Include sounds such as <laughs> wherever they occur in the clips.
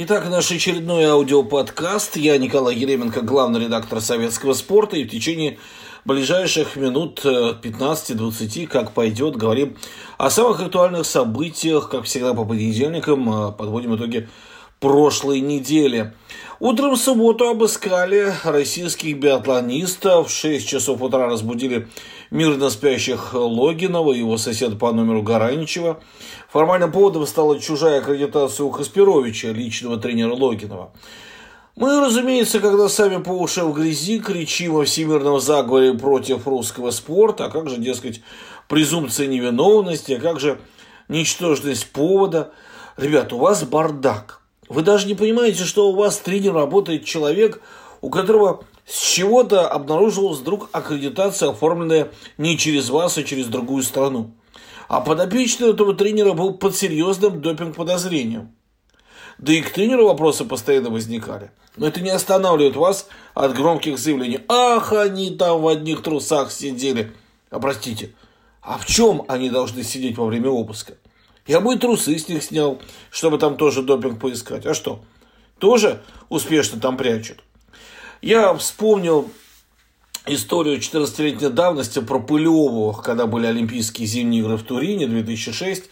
Итак, наш очередной аудиоподкаст. Я Николай Еременко, главный редактор советского спорта. И в течение ближайших минут 15-20, э, как пойдет, говорим о самых актуальных событиях, как всегда по понедельникам, э, подводим итоги прошлой недели. Утром в субботу обыскали российских биатлонистов. В 6 часов утра разбудили мирно спящих Логинова и его соседа по номеру Гараничева. Формальным поводом стала чужая аккредитация у Каспировича, личного тренера Логинова. Мы, разумеется, когда сами по уши в грязи кричим о всемирном заговоре против русского спорта, а как же, дескать, презумпция невиновности, а как же ничтожность повода. Ребят, у вас бардак. Вы даже не понимаете, что у вас тренер работает человек, у которого с чего-то обнаружилась вдруг аккредитация, оформленная не через вас, а через другую страну. А подопечный этого тренера был под серьезным допинг-подозрением. Да и к тренеру вопросы постоянно возникали. Но это не останавливает вас от громких заявлений. Ах, они там в одних трусах сидели. А простите, а в чем они должны сидеть во время обыска? Я бы и трусы с них снял, чтобы там тоже допинг поискать. А что? Тоже успешно там прячут. Я вспомнил историю 14-летней давности про Пылеву, когда были Олимпийские зимние игры в Турине 2006.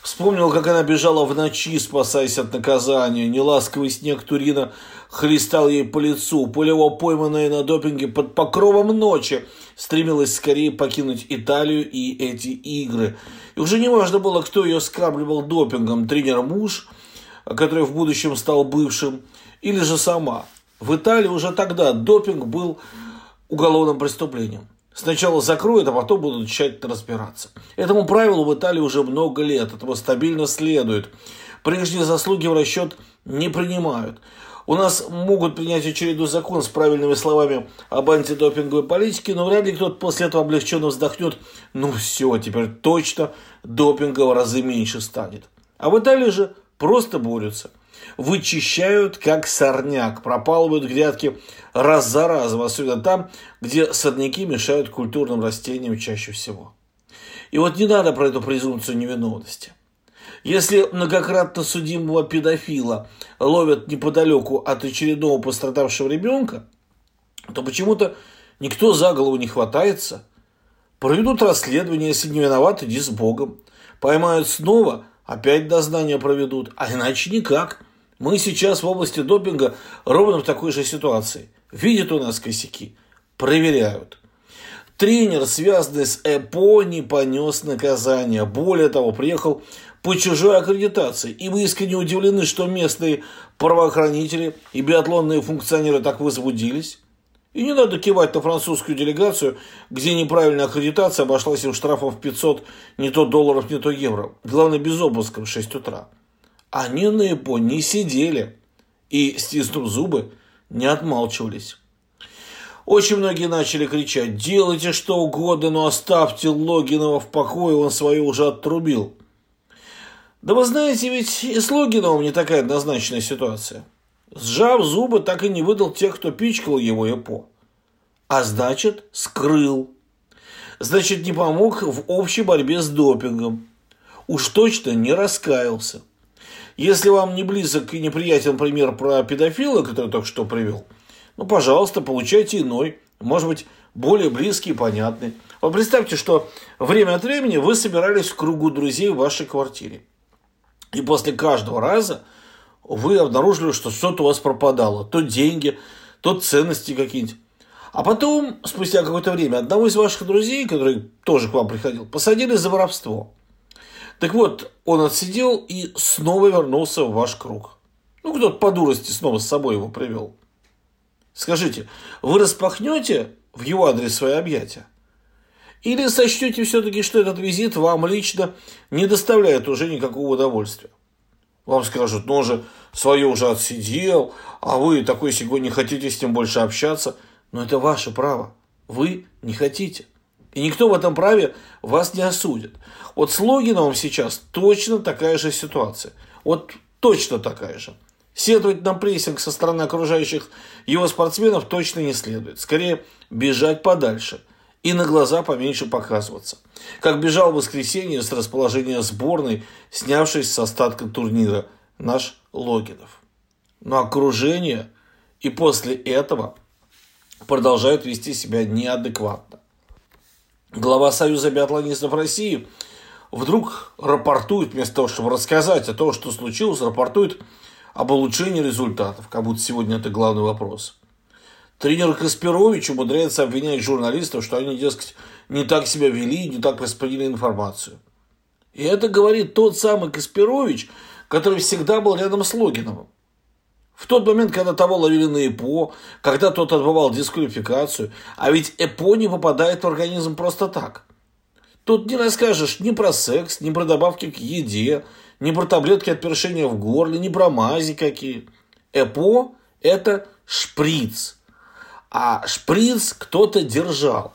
Вспомнил, как она бежала в ночи, спасаясь от наказания. Неласковый снег Турина хлестал ей по лицу. Пулево, пойманная на допинге под покровом ночи, стремилась скорее покинуть Италию и эти игры. И уже не важно было, кто ее скармливал допингом, тренер-муж, который в будущем стал бывшим, или же сама. В Италии уже тогда допинг был уголовным преступлением. Сначала закроют, а потом будут тщательно разбираться. Этому правилу в Италии уже много лет, этого стабильно следует. Прежние заслуги в расчет не принимают. У нас могут принять очередной закон с правильными словами об антидопинговой политике, но вряд ли кто-то после этого облегченно вздохнет. Ну все, теперь точно допинга в разы меньше станет. А в Италии же просто борются. Вычищают, как сорняк, пропалывают грядки раз за разом, особенно там, где сорняки мешают культурным растениям чаще всего. И вот не надо про эту презумпцию невиновности – если многократно судимого педофила ловят неподалеку от очередного пострадавшего ребенка, то почему-то никто за голову не хватается. Проведут расследование, если не виноват, иди с Богом. Поймают снова, опять дознание проведут, а иначе никак. Мы сейчас в области допинга ровно в такой же ситуации. Видят у нас косяки, проверяют. Тренер, связанный с ЭПО, не понес наказание. Более того, приехал по чужой аккредитации. И мы искренне удивлены, что местные правоохранители и биатлонные функционеры так возбудились. И не надо кивать на французскую делегацию, где неправильная аккредитация обошлась им штрафом в 500 не то долларов, не то евро. Главное, без обыска в 6 утра. Они на ЭПО не сидели и, стиснув зубы, не отмалчивались. Очень многие начали кричать, делайте что угодно, но оставьте Логинова в покое, он свое уже отрубил. Да вы знаете, ведь и с Логиновым не такая однозначная ситуация. Сжав зубы, так и не выдал тех, кто пичкал его ЭПО. А значит, скрыл. Значит, не помог в общей борьбе с допингом. Уж точно не раскаялся. Если вам не близок и неприятен пример про педофила, который только что привел, ну, пожалуйста, получайте иной, может быть, более близкий и понятный. Вот представьте, что время от времени вы собирались в кругу друзей в вашей квартире. И после каждого раза вы обнаружили, что что-то у вас пропадало. То деньги, то ценности какие-нибудь. А потом, спустя какое-то время, одного из ваших друзей, который тоже к вам приходил, посадили за воровство. Так вот, он отсидел и снова вернулся в ваш круг. Ну, кто-то по дурости снова с собой его привел. Скажите, вы распахнете в его адрес свои объятия? Или сочтете все-таки, что этот визит вам лично не доставляет уже никакого удовольствия? Вам скажут, ну он же свое уже отсидел, а вы такой сегодня не хотите с ним больше общаться. Но это ваше право. Вы не хотите. И никто в этом праве вас не осудит. Вот с Логиновым сейчас точно такая же ситуация. Вот точно такая же. Сетовать на прессинг со стороны окружающих его спортсменов точно не следует. Скорее, бежать подальше – и на глаза поменьше показываться. Как бежал в воскресенье с расположения сборной, снявшись с остатка турнира наш Логинов. но окружение и после этого продолжают вести себя неадекватно. Глава Союза биатлонистов России вдруг рапортует, вместо того, чтобы рассказать о том, что случилось, рапортует об улучшении результатов, как будто сегодня это главный вопрос. Тренер Каспирович умудряется обвинять журналистов, что они, дескать, не так себя вели, не так распределили информацию. И это говорит тот самый Каспирович, который всегда был рядом с Логиновым. В тот момент, когда того ловили на ЭПО, когда тот отбывал дисквалификацию, а ведь ЭПО не попадает в организм просто так. Тут не расскажешь ни про секс, ни про добавки к еде, ни про таблетки от першения в горле, ни про мази какие. ЭПО – это шприц. А шприц кто-то держал.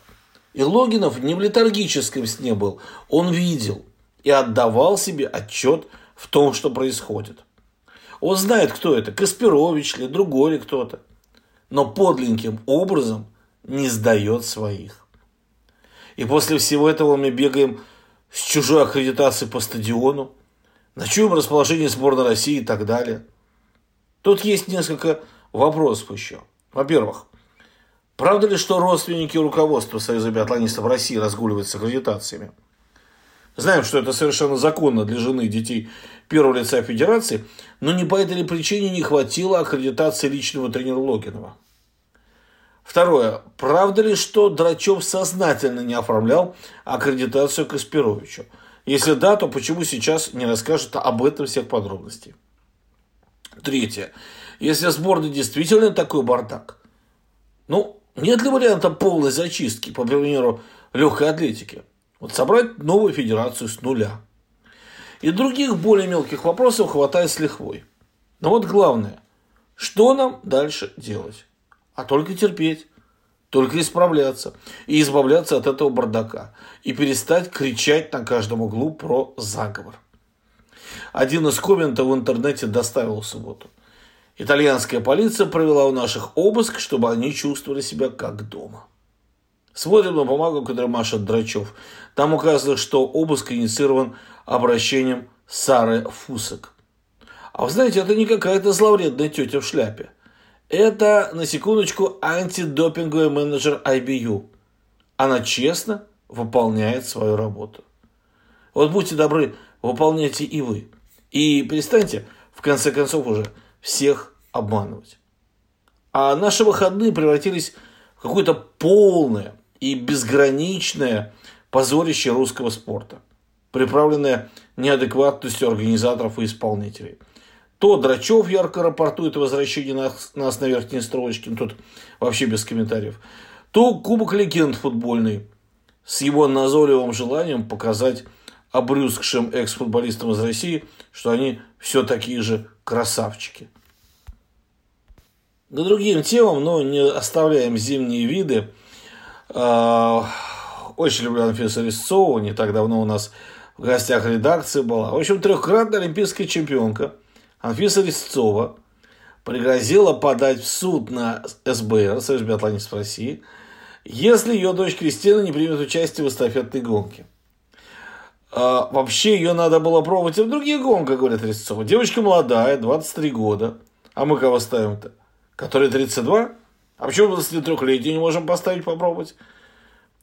И Логинов не в летаргическом сне был. Он видел и отдавал себе отчет в том, что происходит. Он знает, кто это, Каспирович ли, другой ли кто-то. Но подленьким образом не сдает своих. И после всего этого мы бегаем с чужой аккредитацией по стадиону, ночуем расположение сборной России и так далее. Тут есть несколько вопросов еще. Во-первых, правда ли, что родственники руководства Союза биатлонистов России разгуливают с аккредитациями? Знаем, что это совершенно законно для жены и детей первого лица федерации, но не по этой причине не хватило аккредитации личного тренера Логинова. Второе. Правда ли, что Драчев сознательно не оформлял аккредитацию Каспировичу? Если да, то почему сейчас не расскажет об этом всех подробностей? Третье. Если сборная действительно такой бардак, ну, нет ли варианта полной зачистки, по примеру, легкой атлетики? Вот собрать новую федерацию с нуля. И других более мелких вопросов хватает с лихвой. Но вот главное, что нам дальше делать? А только терпеть, только исправляться и избавляться от этого бардака и перестать кричать на каждом углу про заговор. Один из комментов в интернете доставил в субботу. Итальянская полиция провела у наших обыск, чтобы они чувствовали себя как дома. Смотрим на бумагу, которую машет Драчев. Там указано, что обыск инициирован обращением Сары Фусек. А вы знаете, это не какая-то зловредная тетя в шляпе. Это, на секундочку, антидопинговый менеджер IBU. Она честно выполняет свою работу. Вот будьте добры, выполняйте и вы. И перестаньте, в конце концов, уже всех обманывать. А наши выходные превратились в какое-то полное и безграничное позорище русского спорта, приправленное неадекватностью организаторов и исполнителей. То Драчев ярко рапортует о возвращении нас, нас на верхние строчки, тут вообще без комментариев, то Кубок Легенд футбольный с его назойливым желанием показать обрюзгшим экс-футболистам из России, что они все такие же красавчики. К другим темам, но не оставляем зимние виды. А, очень люблю Анфису Резцову. Не так давно у нас в гостях редакции была. В общем, трехкратная олимпийская чемпионка Анфиса Резцова пригрозила подать в суд на СБР, Союз биатлонистов России, если ее дочь Кристина не примет участие в эстафетной гонке. А, вообще ее надо было пробовать и в других гонках, говорит Резцова. Девочка молодая, 23 года. А мы кого ставим-то? Который 32? А почему 23-летний не можем поставить, попробовать?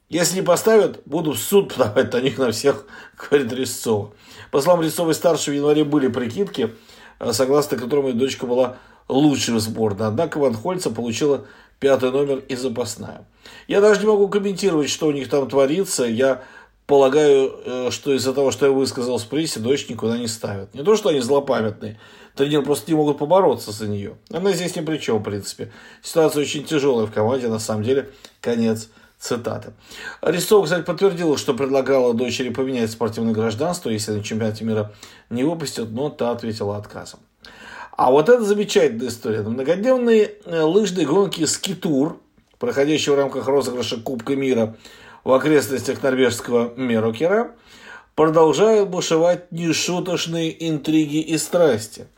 Если не поставят, буду в суд <laughs> подавать на них на всех, говорит Резцова. По словам Резцовой старшей, в январе были прикидки, э, согласно которым ее дочка была лучшей в сборной. Однако Ван Хольца получила пятый номер и запасная. Я даже не могу комментировать, что у них там творится. Я полагаю, э, что из-за того, что я высказал в прессе, дочь никуда не ставят. Не то, что они злопамятные. Тренеры просто не могут побороться за нее. Она здесь ни при чем, в принципе. Ситуация очень тяжелая в команде, на самом деле. Конец цитаты. Арестова, кстати, подтвердила, что предлагала дочери поменять спортивное гражданство, если на чемпионате мира не выпустят, но та ответила отказом. А вот это замечательная история. Многодневные э, лыжные гонки «Скитур», проходящие в рамках розыгрыша Кубка мира в окрестностях норвежского Мерокера, продолжают бушевать нешуточные интриги и страсти –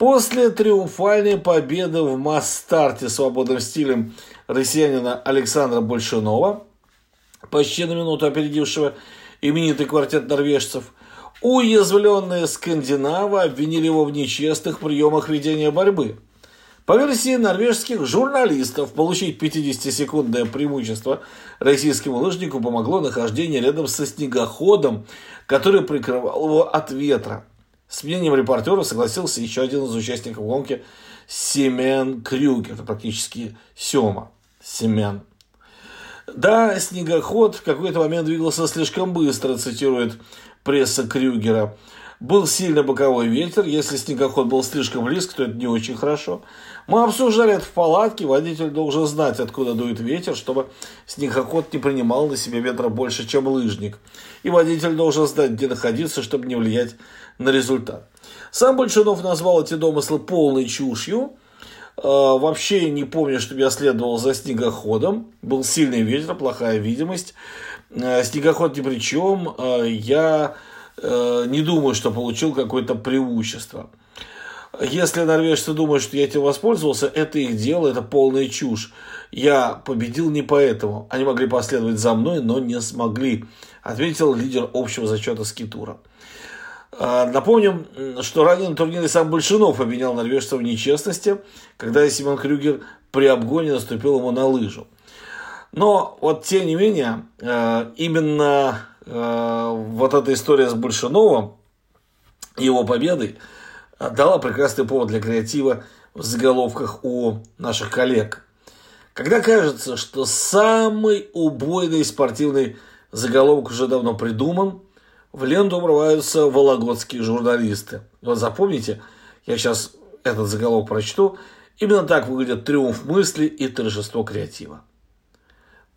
После триумфальной победы в масс-старте свободным стилем россиянина Александра Большунова, почти на минуту опередившего именитый квартет норвежцев, Уязвленные скандинавы обвинили его в нечестных приемах ведения борьбы. По версии норвежских журналистов, получить 50-секундное преимущество российскому лыжнику помогло нахождение рядом со снегоходом, который прикрывал его от ветра. С мнением репортера согласился еще один из участников гонки Семен Крюгер, практически Сема. Семен. Да, снегоход в какой-то момент двигался слишком быстро, цитирует пресса Крюгера. Был сильный боковой ветер, если снегоход был слишком близко, то это не очень хорошо. Мы обсуждали это в палатке, водитель должен знать, откуда дует ветер, чтобы снегоход не принимал на себя ветра больше, чем лыжник. И водитель должен знать, где находиться, чтобы не влиять на результат. Сам Большунов назвал эти домыслы полной чушью. Э, вообще не помню, чтобы я следовал за снегоходом. Был сильный ветер, плохая видимость. Э, снегоход ни при чем. Э, я не думаю, что получил какое-то преимущество. Если норвежцы думают, что я этим воспользовался, это их дело, это полная чушь. Я победил не поэтому. Они могли последовать за мной, но не смогли, ответил лидер общего зачета скитура. Напомним, что ранее на турнире сам Большинов обвинял норвежцев в нечестности, когда Симон Крюгер при обгоне наступил ему на лыжу. Но вот тем не менее, э, именно э, вот эта история с Большиновым, его победой, дала прекрасный повод для креатива в заголовках у наших коллег. Когда кажется, что самый убойный спортивный заголовок уже давно придуман, в ленту врываются вологодские журналисты. Вот запомните, я сейчас этот заголовок прочту. Именно так выглядит триумф мысли и торжество креатива.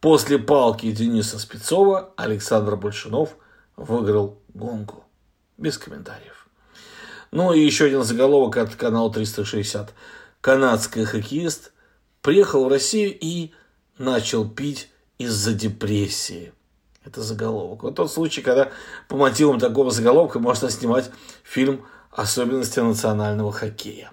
После палки Дениса Спецова Александр Большинов выиграл гонку. Без комментариев. Ну и еще один заголовок от канала 360. Канадский хоккеист приехал в Россию и начал пить из-за депрессии. Это заголовок. Вот тот случай, когда по мотивам такого заголовка можно снимать фильм «Особенности национального хоккея».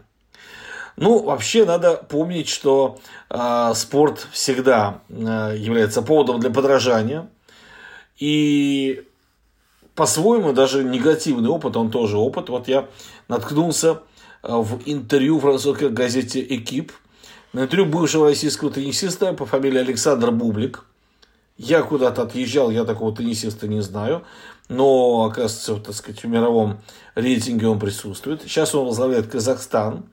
Ну, вообще надо помнить, что э, спорт всегда э, является поводом для подражания. И по-своему даже негативный опыт, он тоже опыт. Вот я наткнулся э, в интервью в французской газете «Экип». На интервью бывшего российского теннисиста по фамилии Александр Бублик. Я куда-то отъезжал, я такого теннисиста не знаю. Но, оказывается, так сказать, в мировом рейтинге он присутствует. Сейчас он возглавляет Казахстан.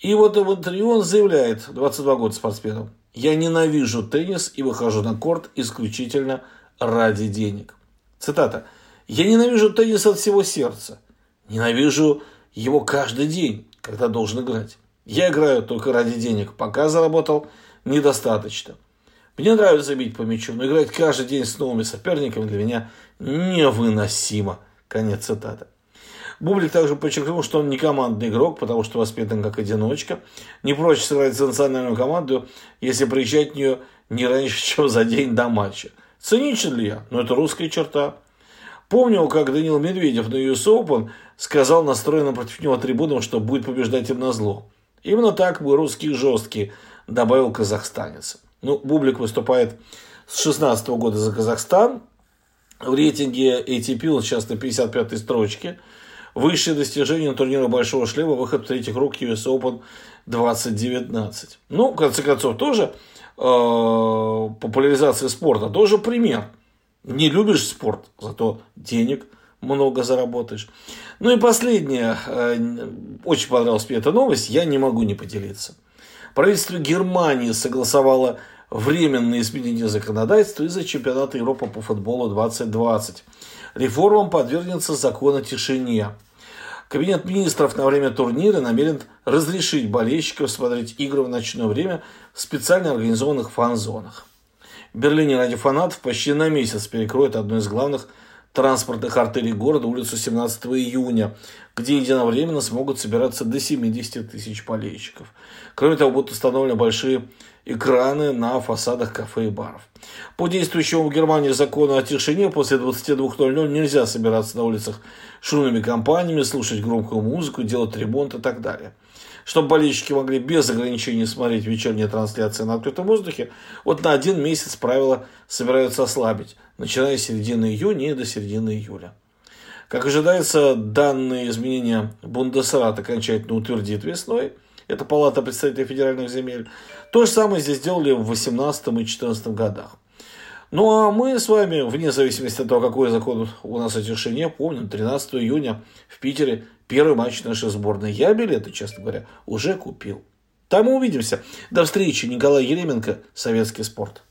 И вот в интервью он заявляет, 22 года спортсменом, я ненавижу теннис и выхожу на корт исключительно ради денег. Цитата. Я ненавижу теннис от всего сердца. Ненавижу его каждый день, когда должен играть. Я играю только ради денег. Пока заработал недостаточно. Мне нравится бить по мячу, но играть каждый день с новыми соперниками для меня невыносимо. Конец цитаты. Бублик также подчеркнул, что он не командный игрок, потому что воспитан как одиночка. Не прочь сыграть за национальную команду, если приезжать в нее не раньше, <laughs> чем за день до матча. Циничен ли я? Но это русская черта. Помню, как Данил Медведев на US Open сказал настроенным против него трибунам, что будет побеждать им на зло. Именно так мы русские жесткие, добавил казахстанец. Ну, Бублик выступает с 16 года за Казахстан. В рейтинге ATP он сейчас на 55-й строчке – Высшее достижение турнира Большого Шлема, выход в третий круг US Open 2019. Ну, в конце концов, тоже э, популяризация спорта, тоже пример. Не любишь спорт, зато денег много заработаешь. Ну и последняя, э, очень понравилась мне эта новость, я не могу не поделиться. Правительство Германии согласовало временные изменения законодательства из-за чемпионата Европы по футболу 2020. Реформам подвергнется закон о тишине. Кабинет министров на время турнира намерен разрешить болельщикам смотреть игры в ночное время в специально организованных фан-зонах. В Берлине ради фанатов почти на месяц перекроют одну из главных транспортных артерий города, улицу 17 июня, где единовременно смогут собираться до 70 тысяч болельщиков. Кроме того, будут установлены большие экраны на фасадах кафе и баров. По действующему в Германии закону о тишине после 22.00 нельзя собираться на улицах шумными компаниями, слушать громкую музыку, делать ремонт и так далее. Чтобы болельщики могли без ограничений смотреть вечерние трансляции на открытом воздухе, вот на один месяц правила собираются ослабить, начиная с середины июня и до середины июля. Как ожидается, данные изменения Бундесрат окончательно утвердит весной. Это Палата представителей федеральных земель. То же самое здесь сделали в 2018 и 2014 годах. Ну а мы с вами, вне зависимости от того, какой закон у нас о тишине, помним, 13 июня в Питере первый матч нашей сборной. Я билеты, честно говоря, уже купил. Там увидимся. До встречи. Николай Еременко, Советский спорт.